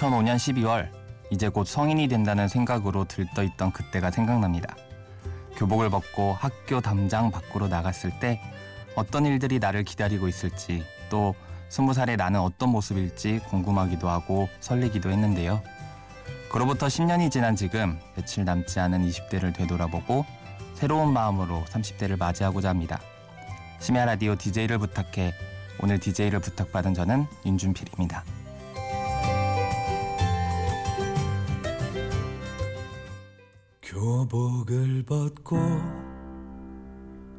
2005년 12월 이제 곧 성인이 된다는 생각으로 들떠있던 그때가 생각납니다. 교복을 벗고 학교 담장 밖으로 나갔을 때 어떤 일들이 나를 기다리고 있을지 또 스무 살에 나는 어떤 모습일지 궁금하기도 하고 설레기도 했는데요. 그로부터 10년이 지난 지금 며칠 남지 않은 20대를 되돌아보고 새로운 마음으로 30대를 맞이하고자 합니다. 심야 라디오 DJ를 부탁해 오늘 DJ를 부탁받은 저는 윤준필입니다. 교복을 벗고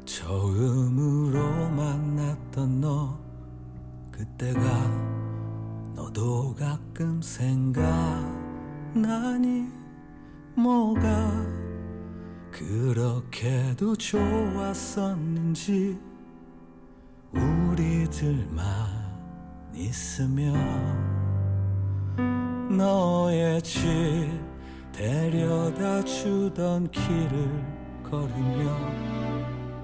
처음으로 만났던 너 그때가 너도 가끔 생각나니 뭐가 그렇게도 좋았었는지 우리들만 있으면 너의 집 데려다 주던 길을 걸으며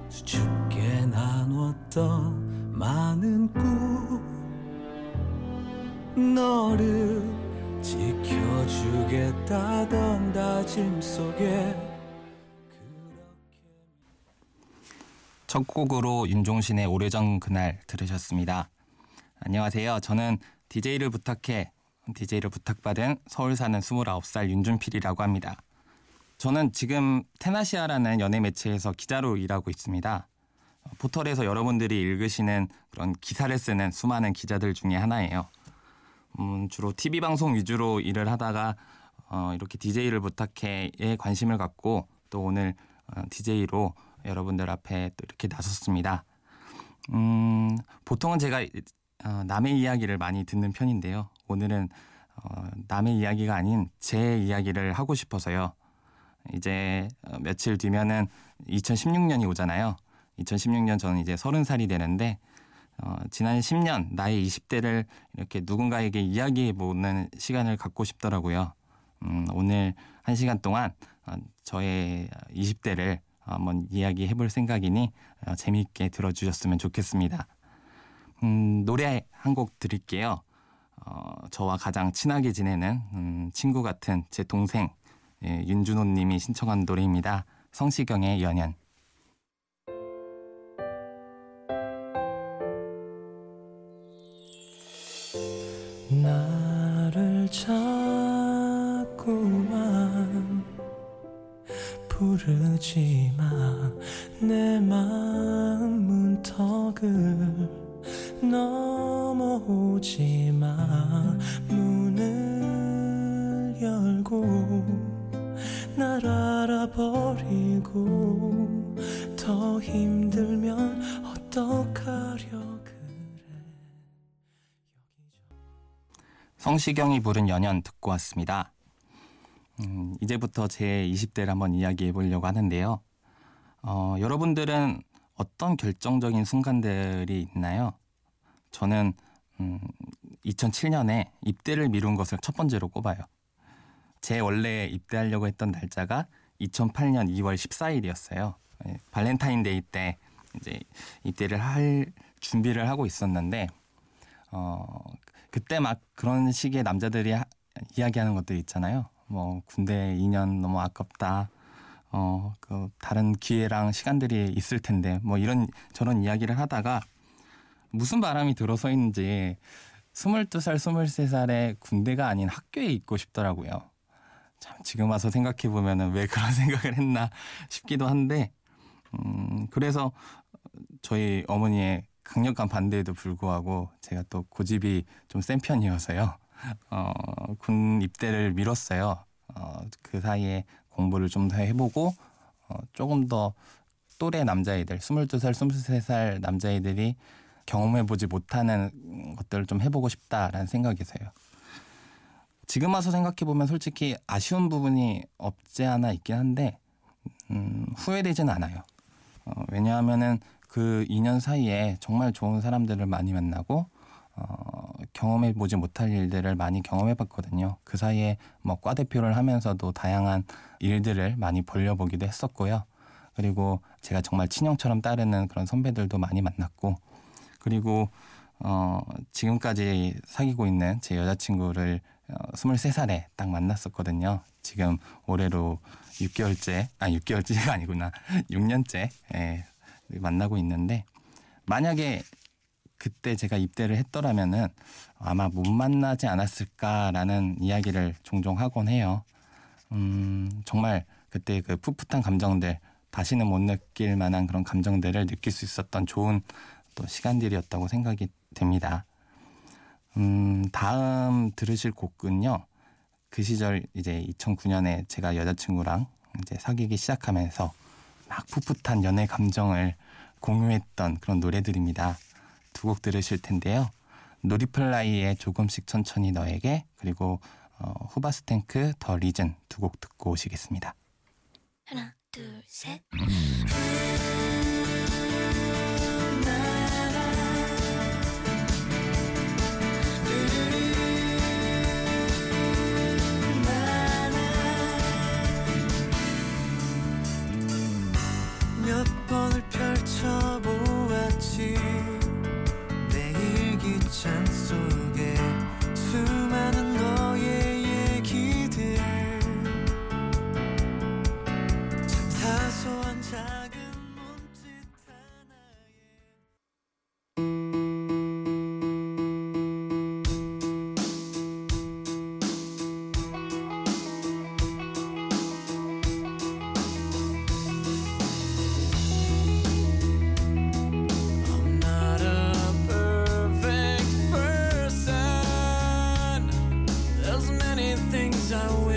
수줍게 나눴던 많은 꿈 너를 지켜주겠다던 다짐 속에 첫 곡으로 윤종신의 오래전 그날 들으셨습니다. 안녕하세요. 저는 DJ를 부탁해 DJ를 부탁받은 서울 사는 29살 윤준필이라고 합니다. 저는 지금 테나시아라는 연예 매체에서 기자로 일하고 있습니다. 포털에서 여러분들이 읽으시는 그런 기사를 쓰는 수많은 기자들 중에 하나예요. 음, 주로 TV 방송 위주로 일을 하다가 어, 이렇게 DJ를 부탁해에 관심을 갖고 또 오늘 어, DJ로 여러분들 앞에 또 이렇게 나섰습니다. 음, 보통은 제가 어, 남의 이야기를 많이 듣는 편인데요. 오늘은 어, 남의 이야기가 아닌 제 이야기를 하고 싶어서요. 이제 어, 며칠 뒤면은 2016년이 오잖아요. 2016년 저는 이제 30살이 되는데 어, 지난 10년 나의 20대를 이렇게 누군가에게 이야기해 보는 시간을 갖고 싶더라고요. 음, 오늘 한 시간 동안 어, 저의 20대를 한번 이야기해 볼 생각이니 어, 재미있게 들어주셨으면 좋겠습니다. 음, 노래 한 곡 드릴게요. 어, 저와 가장 친하게 지내는 음, 친구 같은 제 동생 예, 윤준호 님이 신청한 노래입니다. 성시경의 연연. 나를 자꾸만 부르지 마 내 마음 문턱을 넘어오지 마 문을 열고 날 알아버리고 더 힘들면 어떡하려 성시경이 부른 연연 듣고 왔습니다. 음, 이제부터 제 20대를 한번 이야기해 보려고 하는데요. 어, 여러분들은 어떤 결정적인 순간들이 있나요? 저는 음, 2007년에 입대를 미룬 것을 첫 번째로 꼽아요. 제 원래 입대하려고 했던 날짜가 2008년 2월 14일이었어요. 예, 발렌타인데이 때 이제 입대를 할 준비를 하고 있었는데 어, 그때 막 그런 식의 남자들이 하, 이야기하는 것들 있잖아요. 뭐 군대 2년 너무 아깝다. 어, 그 다른 기회랑 시간들이 있을 텐데 뭐 이런 저런 이야기를 하다가 무슨 바람이 들어서있는지 22살, 23살에 군대가 아닌 학교에 있고 싶더라고요. 참 지금 와서 생각해 보면은 왜 그런 생각을 했나 싶기도 한데 음, 그래서 저희 어머니의 강력한 반대에도 불구하고 제가 또 고집이 좀 센 편이어서요. 어, 군 입대를 미뤘어요. 어, 그 사이에 공부를 좀 더 해보고 어, 조금 더 또래 남자애들, 22살, 23살 남자애들이 경험해보지 못하는 것들을 좀 해보고 싶다라는 생각이세요. 지금 와서 생각해보면 솔직히 아쉬운 부분이 없지 않아 있긴 한데 음, 후회되진 않아요. 어, 왜냐하면은 그 2년 사이에 정말 좋은 사람들을 많이 만나고 어, 경험해 보지 못할 일들을 많이 경험해 봤거든요. 그 사이에 뭐 과 대표를 하면서도 다양한 일들을 많이 벌려보기도 했었고요. 그리고 제가 정말 친형처럼 따르는 그런 선배들도 많이 만났고 그리고 어, 지금까지 사귀고 있는 제 여자친구를 어, 23살에 딱 만났었거든요. 지금 올해로 6개월째, 아 6개월째가 아니구나. 6년째 예, 만나고 있는데 만약에 그때 제가 입대를 했더라면은 아마 못 만나지 않았을까라는 이야기를 종종 하곤 해요. 음, 정말 그때 그 풋풋한 감정들 다시는 못 느낄 만한 그런 감정들을 느낄 수 있었던 좋은 또 시간들이었다고 생각이 됩니다. 음, 다음 들으실 곡은요. 그 시절 이제 2009년에 제가 여자친구랑 이제 사귀기 시작하면서 막 풋풋한 연애 감정을 공유했던 그런 노래들입니다. 두 곡 들으실 텐데요. No Reply의 조금씩 천천히 너에게 그리고 어, Hoobastank The Reason 두 곡 듣고 오시겠습니다. 하나, 둘, 셋.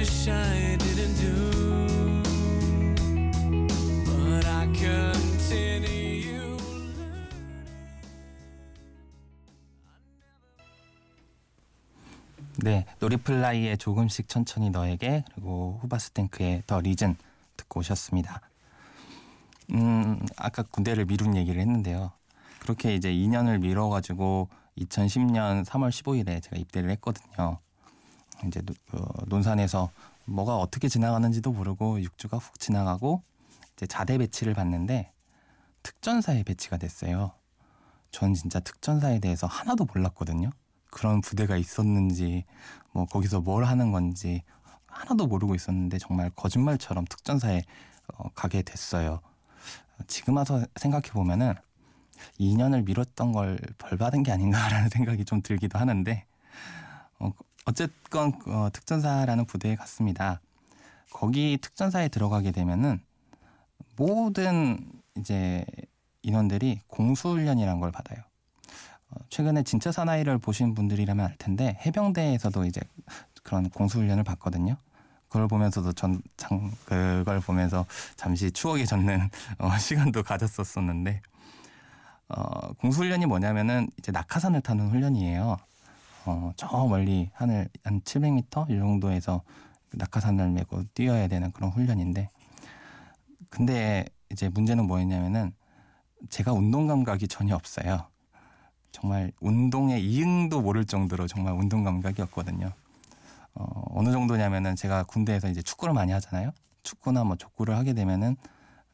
Wish I didn't do. But I continue. 네, No Reply의 조금씩 천천히 너에게 그리고 Hoobastank의 The Reason 듣고 오셨습니다. 음, 아까 군대를 미룬 얘기를 했는데요. 그렇게 이제 2년을 미뤄가지고 2010년 3월 15일에 제가 입대를 했거든요. 이제 노- 그 논산에서 뭐가 어떻게 지나가는지도 모르고 6주가 훅 지나가고 이제 자대 배치를 받는데 특전사에 배치가 됐어요. 전 진짜 특전사에 대해서 하나도 몰랐거든요. 그런 부대가 있었는지 뭐 거기서 뭘 하는 건지 하나도 모르고 있었는데 정말 거짓말처럼 특전사에 어, 가게 됐어요. 지금 와서 생각해 보면은 2년을 미뤘던 걸 벌 받은 게 아닌가라는 생각이 좀 들기도 하는데 어, 어쨌건 어, 특전사라는 부대에 갔습니다. 거기 특전사에 들어가게 되면은 모든 이제 인원들이 공수훈련이란 걸 받아요. 어, 최근에 진짜 사나이를 보신 분들이라면 알 텐데 해병대에서도 이제 그런 공수훈련을 받거든요. 그걸 보면서도 전 장, 그걸 보면서 잠시 추억이 젖는 어, 시간도 가졌었었는데 어, 공수훈련이 뭐냐면은 이제 낙하산을 타는 훈련이에요. 어, 저 멀리 하늘 한 700m 이 정도에서 낙하산을 메고 뛰어야 되는 그런 훈련인데 근데 이제 문제는 뭐였냐면은 제가 운동 감각이 전혀 없어요. 정말 운동의 이응도 모를 정도로 정말 운동 감각이었거든요. 어, 어느 정도냐면은 제가 군대에서 이제 축구를 많이 하잖아요. 축구나 뭐 족구를 하게 되면은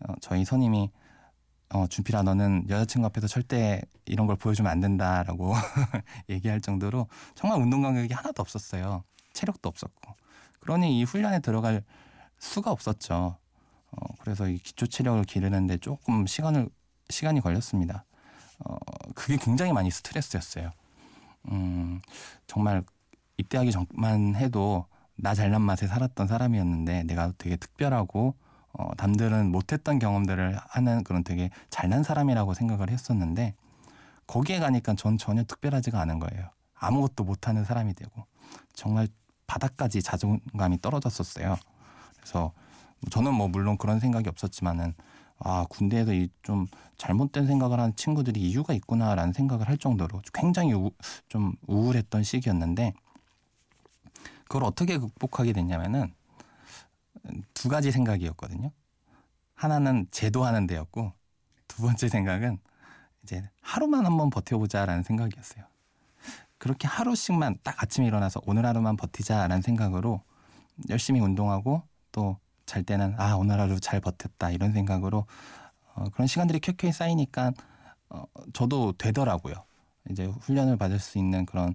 어, 저희 선임이 어, 준필아 너는 여자친구 앞에서 절대 이런 걸 보여주면 안 된다라고 얘기할 정도로 정말 운동 감각이 하나도 없었어요. 체력도 없었고. 그러니 이 훈련에 들어갈 수가 없었죠. 어, 그래서 이 기초 체력을 기르는데 조금 시간을 시간이 걸렸습니다. 어, 그게 굉장히 많이 스트레스였어요. 음, 정말 입대하기 전만 해도 나 잘난 맛에 살았던 사람이었는데 내가 되게 특별하고 어, 남들은 못했던 경험들을 하는 그런 되게 잘난 사람이라고 생각을 했었는데 거기에 가니까 전 전혀 특별하지가 않은 거예요. 아무것도 못하는 사람이 되고 정말 바닥까지 자존감이 떨어졌었어요. 그래서 저는 뭐 물론 그런 생각이 없었지만은 아 군대에서 이 좀 잘못된 생각을 하는 친구들이 이유가 있구나라는 생각을 할 정도로 굉장히 우, 좀 우울했던 시기였는데 그걸 어떻게 극복하게 됐냐면은 두 가지 생각이었거든요. 하나는 제도하는 데였고 두 번째 생각은 이제 하루만 한번 버텨보자라는 생각이었어요. 그렇게 하루씩만 딱 아침에 일어나서 오늘 하루만 버티자라는 생각으로 열심히 운동하고 또 잘 때는 아 오늘 하루 잘 버텼다 이런 생각으로 어, 그런 시간들이 켜켜이 쌓이니까 어, 저도 되더라고요. 이제 훈련을 받을 수 있는 그런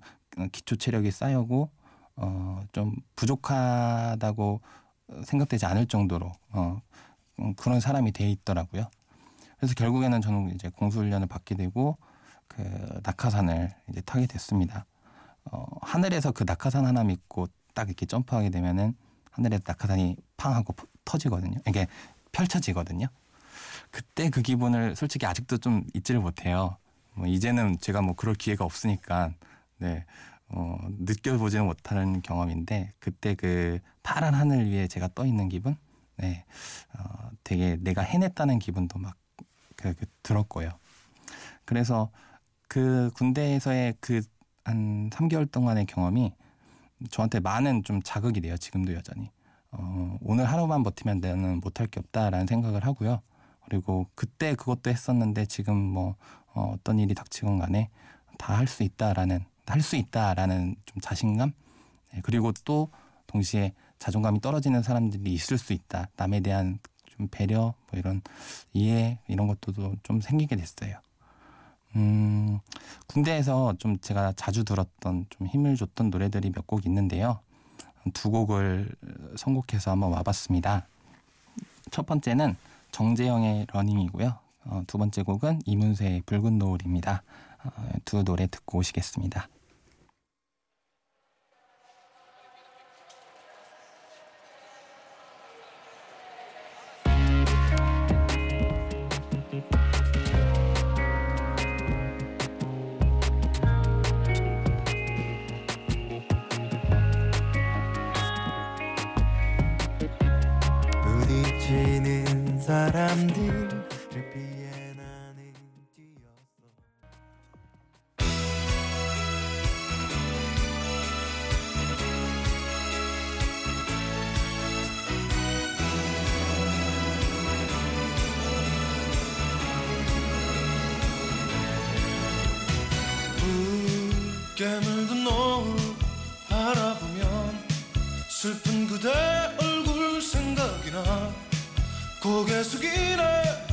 기초 체력이 쌓여고 어, 좀 부족하다고 생각되지 않을 정도로 어, 음, 그런 사람이 돼 있더라고요. 그래서 결국에는 저는 이제 공수훈련을 받게 되고 그 낙하산을 이제 타게 됐습니다. 어, 하늘에서 그 낙하산 하나 믿고 딱 이렇게 점프하게 되면은 하늘에 낙하산이 팡 하고 터지거든요. 이게 펼쳐지거든요. 그때 그 기분을 솔직히 아직도 좀 잊지를 못해요. 뭐 이제는 제가 뭐 그럴 기회가 없으니까 네. 어, 느껴보지는 못하는 경험인데 그때 그 파란 하늘 위에 제가 떠 있는 기분, 네, 어, 되게 내가 해냈다는 기분도 막 그, 그 들었고요. 그래서 그 군대에서의 그 한 3개월 동안의 경험이 저한테 많은 좀 자극이 돼요. 지금도 여전히. 어, 오늘 하루만 버티면 나는 못할 게 없다라는 생각을 하고요. 그리고 그때 그것도 했었는데 지금 뭐 어, 어떤 일이 닥치건 간에 다 할 수 있다라는 할 수 있다라는 좀 자신감 네, 그리고 또 동시에 자존감이 떨어지는 사람들이 있을 수 있다. 남에 대한 좀 배려 뭐 이런 이해 이런 것도 좀 생기게 됐어요. 음, 군대에서 좀 제가 자주 들었던 좀 힘을 줬던 노래들이 몇 곡 있는데요. 두 곡을 선곡해서 한번 와봤습니다. 첫 번째는 정재영의 러닝이고요. 어, 두 번째 곡은 이문세의 붉은 노을입니다. 어, 두 노래 듣고 오시겠습니다. 붉게 물든 노을 바라보면 슬픈 그대 얼굴 생각이 나 고개 숙이네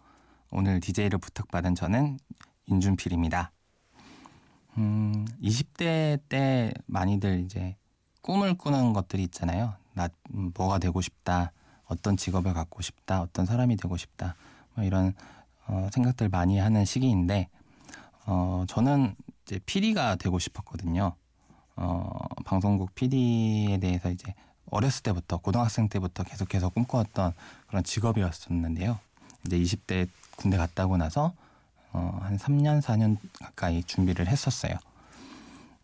오늘 DJ를 부탁받은 저는 윤준필입니다. 음, 20대 때 많이들 이제 꿈을 꾸는 것들이 있잖아요. 나 음, 뭐가 되고 싶다. 어떤 직업을 갖고 싶다. 어떤 사람이 되고 싶다. 뭐 이런 어, 생각들 많이 하는 시기인데 어, 저는 이제 PD가 되고 싶었거든요. 어, 방송국 PD에 대해서 이제 어렸을 때부터 고등학생 때부터 계속해서 꿈꿔왔던 그런 직업이었었는데요. 이제 20대 군대 갔다 고 나서 어, 한 3년 4년 가까이 준비를 했었어요.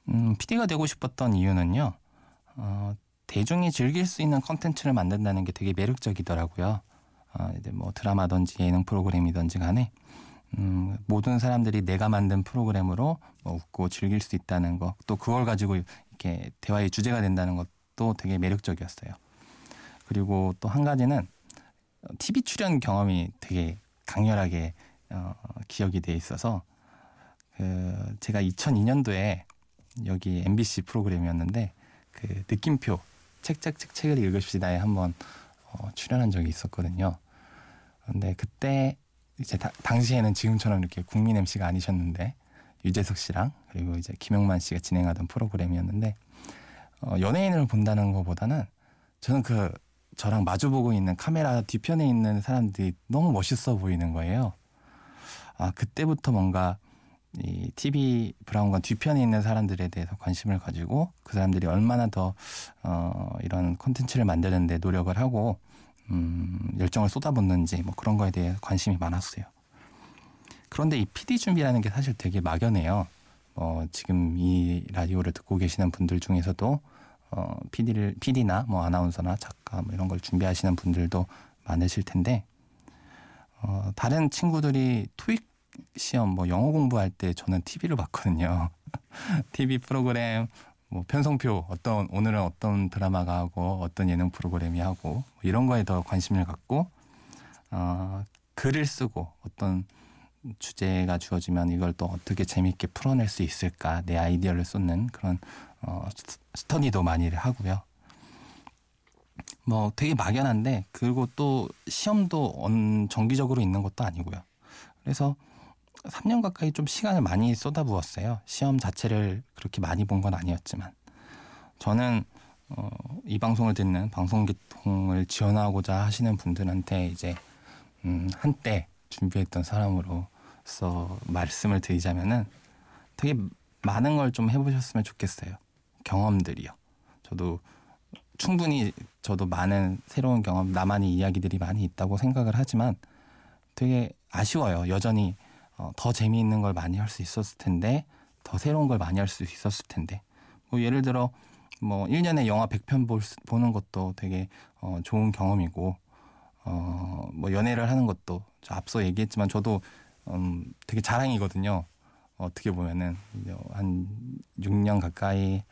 음, PD가 되고 싶었던 이유는요. 어, 대중이 즐길 수 있는 컨텐츠를 만든다는 게 되게 매력적이더라고요. 어, 이제 뭐 드라마든지 예능 프로그램이든지 간에 음, 모든 사람들이 내가 만든 프로그램으로 뭐 웃고 즐길 수 있다는 거, 또 그걸 가지고 이렇게 대화의 주제가 된다는 것도 되게 매력적이었어요. 그리고 또 한 가지는 TV 출연 경험이 되게 강렬하게 어, 기억이 돼 있어서 그 제가 2002년도에 여기 MBC 프로그램이었는데 그 느낌표 책책책 책을 읽읍시다에 한번 어, 출연한 적이 있었거든요. 근데 그때 이제 다- 당시에는 지금처럼 이렇게 국민 MC가 아니셨는데 유재석 씨랑 그리고 이제 김영만 씨가 진행하던 프로그램이었는데 어, 연예인을 본다는 것보다는 저는 그 저랑 마주보고 있는 카메라 뒤편에 있는 사람들이 너무 멋있어 보이는 거예요. 아 그때부터 뭔가 이 TV 브라운관 뒤편에 있는 사람들에 대해서 관심을 가지고 그 사람들이 얼마나 더 어, 이런 콘텐츠를 만드는데 노력을 하고 음, 열정을 쏟아붓는지 뭐 그런 거에 대해 관심이 많았어요. 그런데 이 PD 준비라는 게 사실 되게 막연해요. 어, 지금 이 라디오를 듣고 계시는 분들 중에서도 어, PD를 PD나 뭐 아나운서나 작가 뭐 이런 걸 준비하시는 분들도 많으실 텐데 어, 다른 친구들이 토익 시험 뭐 영어 공부할 때 저는 TV를 봤거든요. TV 프로그램 뭐 편성표 어떤 오늘은 어떤 드라마가 하고 어떤 예능 프로그램이 하고 뭐 이런 거에 더 관심을 갖고 어, 글을 쓰고 어떤 주제가 주어지면 이걸 또 어떻게 재미있게 풀어낼 수 있을까 내 아이디어를 쏟는 그런 어, 스- 스터디도 많이 하고요. 뭐 되게 막연한데 그리고 또 시험도 언, 정기적으로 있는 것도 아니고요. 그래서 3년 가까이 좀 시간을 많이 쏟아부었어요. 시험 자체를 그렇게 많이 본 건 아니었지만 저는 어, 이 방송을 듣는 방송계통을 지원하고자 하시는 분들한테 이제 음, 한때 준비했던 사람으로서 말씀을 드리자면은 되게 많은 걸 좀 해보셨으면 좋겠어요. 경험들이요. 저도 충분히 저도 많은 새로운 경험, 나만의 이야기들이 많이 있다고 생각을 하지만 되게 아쉬워요. 여전히 어, 더 재미있는 걸 많이 할 수 있었을 텐데 더 새로운 걸 많이 할 수 있었을 텐데 뭐 예를 들어 뭐 1년에 영화 100편 볼, 수- 보는 것도 되게 어, 좋은 경험이고 어, 뭐 연애를 하는 것도 저 앞서 얘기했지만 저도 음, 되게 자랑이거든요. 어떻게 보면은 한 6년 가까이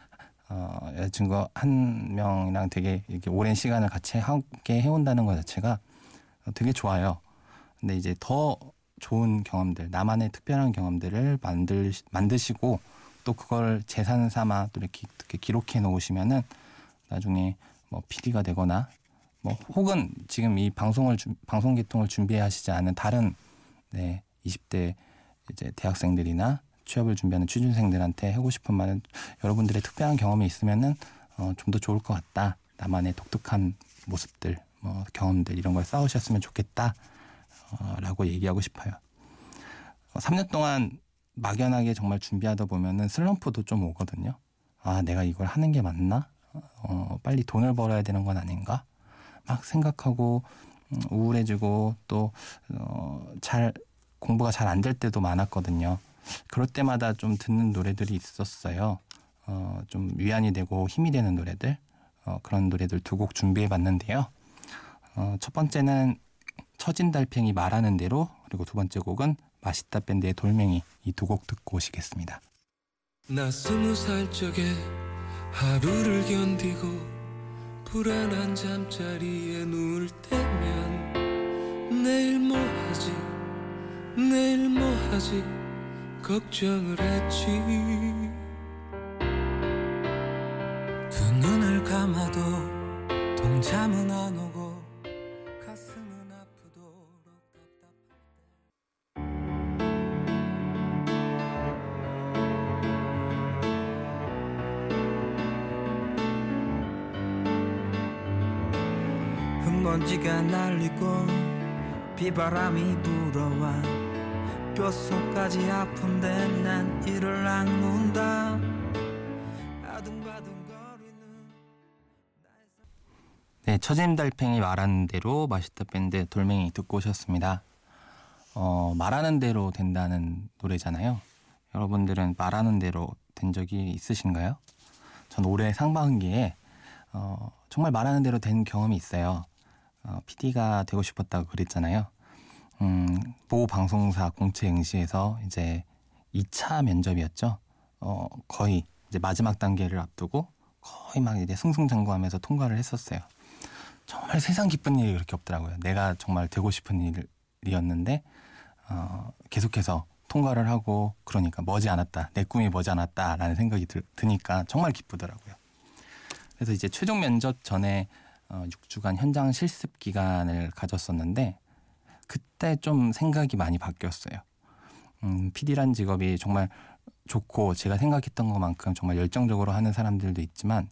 어, 여자친구 한 명이랑 되게 이렇게 오랜 시간을 같이 함께 해온다는 것 자체가 되게 좋아요. 근데 이제 더 좋은 경험들, 나만의 특별한 경험들을 만들 만드시고 또 그걸 재산 삼아 또 이렇게, 이렇게 기록해 놓으시면은 나중에 뭐 PD가 되거나 뭐 혹은 지금 이 방송을 준- 방송 개통을 준비하시지 않은 다른 네 20대 이제 대학생들이나 취업을 준비하는 취준생들한테 하고 싶은 말은 여러분들의 특별한 경험이 있으면은 어, 좀 더 좋을 것 같다. 나만의 독특한 모습들, 뭐 경험들 이런 걸 쌓으셨으면 좋겠다. 어, 라고 얘기하고 싶어요. 어, 3년 동안 막연하게 정말 준비하다 보면은 슬럼프도 좀 오거든요. 아, 내가 이걸 하는 게 맞나? 어, 빨리 돈을 벌어야 되는 건 아닌가? 막 생각하고 음, 우울해지고 또 어, 잘 공부가 잘 안 될 때도 많았거든요. 그럴 때마다 좀 듣는 노래들이 있었어요. 어, 좀 위안이 되고 힘이 되는 노래들 어, 그런 노래들 두 곡 준비해 봤는데요. 어, 첫 번째는 처진 달팽이 말하는 대로 그리고 두 번째 곡은 맛있다 밴드의 돌멩이 이 두 곡 듣고 오시겠습니다. 나 스무 살 적에 하루를 견디고 불안한 잠자리에 누울 때면 내일 뭐 하지? 내일 뭐 하지? 걱정을 했지. 두 눈을 감아도 동참은 안 오고 먼지가 날리고 비바람이 불어와 뼛속까지 아픈데 난 이를 악문다 네, 처진 달팽이 말하는 대로 맛있다 밴드 돌멩이 듣고 오셨습니다. 어, 말하는 대로 된다는 노래잖아요. 여러분들은 말하는 대로 된 적이 있으신가요? 전 올해 상반기에 어, 정말 말하는 대로 된 경험이 있어요. 어, PD가 되고 싶었다고 그랬잖아요. 음, 모 방송사 공채 응시에서 이제 2차 면접이었죠. 어, 거의 이제 마지막 단계를 앞두고 거의 막 이제 승승장구하면서 통과를 했었어요. 정말 세상 기쁜 일이 그렇게 없더라고요. 내가 정말 되고 싶은 일이었는데 어, 계속해서 통과를 하고 그러니까 머지 않았다. 내 꿈이 머지 않았다라는 생각이 들, 드니까 정말 기쁘더라고요. 그래서 이제 최종 면접 전에 어, 6주간 현장 실습 기간을 가졌었는데 그때 좀 생각이 많이 바뀌었어요. 음, PD란 직업이 정말 좋고 제가 생각했던 것만큼 정말 열정적으로 하는 사람들도 있지만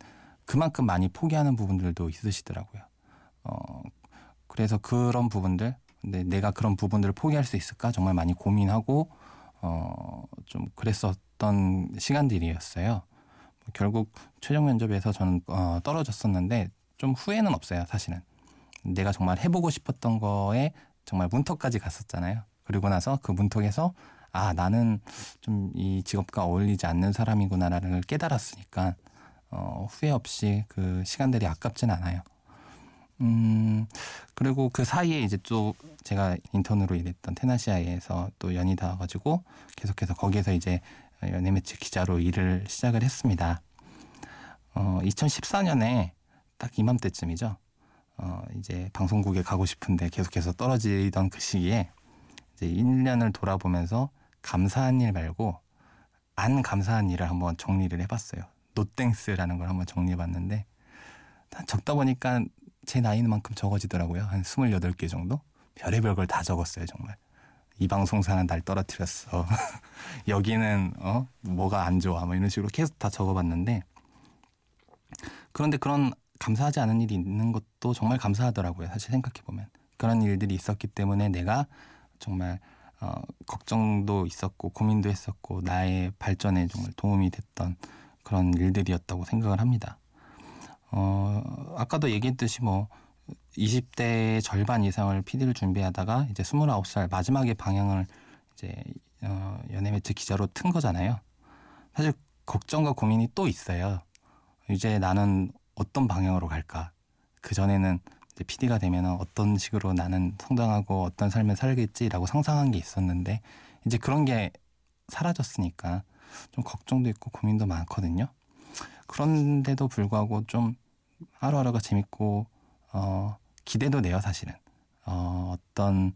그만큼 많이 포기하는 부분들도 있으시더라고요. 어, 그래서 그런 부분들, 근데 내가 그런 부분들을 포기할 수 있을까 정말 많이 고민하고 어, 좀 그랬었던 시간들이었어요. 결국 최종 면접에서 저는 어, 떨어졌었는데 좀 후회는 없어요, 사실은. 내가 정말 해보고 싶었던 거에 정말 문턱까지 갔었잖아요. 그리고 나서 그 문턱에서 아 나는 좀 이 직업과 어울리지 않는 사람이구나라는 걸 깨달았으니까 어, 후회 없이 그 시간들이 아깝진 않아요. 음 그리고 그 사이에 이제 또 제가 인턴으로 일했던 테나시아에서 또 연이 닿아가지고 계속해서 거기에서 이제 연예 매체 기자로 일을 시작을 했습니다. 어 2014년에 딱 이맘때쯤이죠. 어 이제 방송국에 가고 싶은데 계속해서 떨어지던 그 시기에 이제 1년을 돌아보면서 감사한 일 말고 안 감사한 일을 한번 정리를 해봤어요. 노땡스라는 걸 한번 정리해봤는데 적다 보니까 제 나이는 만큼 적어지더라고요. 한 28개 정도? 별의별 걸 다 적었어요, 정말. 이 방송사는 날 떨어뜨렸어. 여기는 어 뭐가 안 좋아. 뭐 이런 식으로 계속 다 적어봤는데 그런데 그런 감사하지 않은 일이 있는 것도 정말 감사하더라고요. 사실 생각해 보면 그런 일들이 있었기 때문에 내가 정말 어, 걱정도 있었고 고민도 했었고 나의 발전에 정말 도움이 됐던 그런 일들이었다고 생각을 합니다. 어, 아까도 얘기했듯이 뭐 20대 절반 이상을 PD를 준비하다가 이제 29살 마지막에 방향을 이제 어, 연예 매체 기자로 튼 거잖아요. 사실 걱정과 고민이 또 있어요. 이제 나는 어떤 방향으로 갈까? 그 전에는 이제 PD가 되면 어떤 식으로 나는 성장하고 어떤 삶을 살겠지라고 상상한 게 있었는데 이제 그런 게 사라졌으니까 좀 걱정도 있고 고민도 많거든요. 그런데도 불구하고 좀 하루하루가 재밌고 어, 기대도 돼요, 사실은. 어, 어떤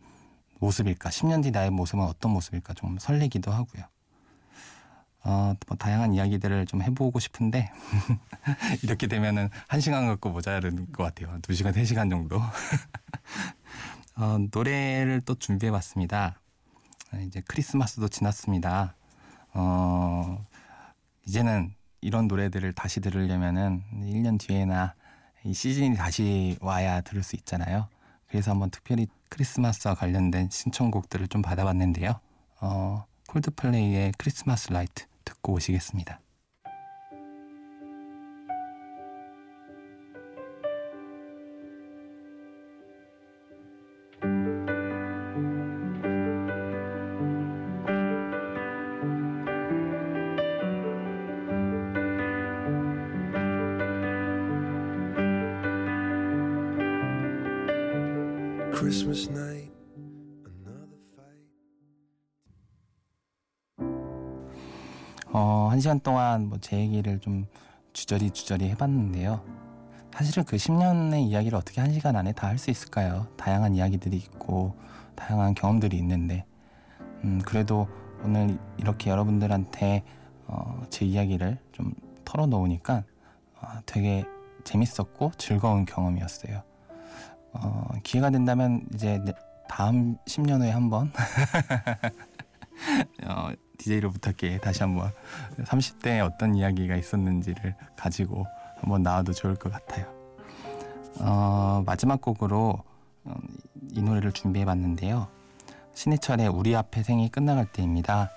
모습일까? 10년 뒤 나의 모습은 어떤 모습일까? 좀 설레기도 하고요. 어, 뭐 다양한 이야기들을 좀 해보고 싶은데 이렇게 되면은 한 시간 갖고 모자랄 것 같아요. 두 시간, 세 시간 정도. 어, 노래를 또 준비해봤습니다. 이제 크리스마스도 지났습니다. 어, 이제는 이런 노래들을 다시 들으려면은 1년 뒤에나 이 시즌이 다시 와야 들을 수 있잖아요. 그래서 한번 특별히 크리스마스와 관련된 신청곡들을 좀 받아봤는데요. 어, 콜드플레이의 크리스마스 라이트 듣고 오시겠습니다. Christmas 한 시간 동안 뭐 제 얘기를 좀 주저리 주저리 해봤는데요. 사실은 그 10년의 이야기를 어떻게 한 시간 안에 다 할 수 있을까요? 다양한 이야기들이 있고, 다양한 경험들이 있는데, 음, 그래도 오늘 이렇게 여러분들한테 어, 제 이야기를 좀 털어놓으니까 어, 되게 재밌었고 즐거운 경험이었어요. 어, 기회가 된다면 이제 내- 다음 10년 후에 한번 어, DJ를 부탁해 다시 한번 30대에 어떤 이야기가 있었는지를 가지고 한번 나와도 좋을 것 같아요. 어, 마지막 곡으로 어, 이 노래를 준비해 봤는데요. 신해철의 우리 앞에 생이 끝나갈 때입니다.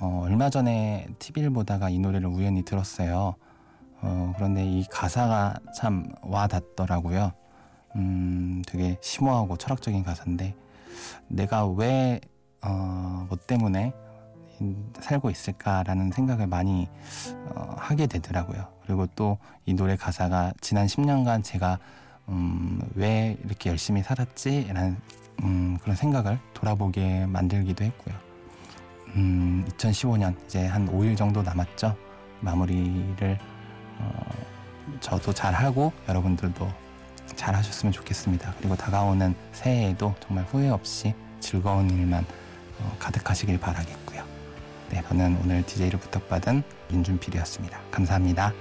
어, 얼마 전에 TV를 보다가 이 노래를 우연히 들었어요. 어, 그런데 이 가사가 참 와닿더라고요. 음, 되게 심오하고 철학적인 가사인데 내가 왜, 어, 뭐 때문에 살고 있을까라는 생각을 많이 어, 하게 되더라고요. 그리고 또 이 노래 가사가 지난 10년간 제가 음, 왜 이렇게 열심히 살았지라는 음, 그런 생각을 돌아보게 만들기도 했고요. 음, 2015년 이제 한 5일 정도 남았죠. 마무리를 어, 저도 잘 하고 여러분들도 잘 하셨으면 좋겠습니다. 그리고 다가오는 새해에도 정말 후회 없이 즐거운 일만 어, 가득하시길 바라겠고요. 네, 저는 오늘 DJ를 부탁받은 윤준필이었습니다. 감사합니다.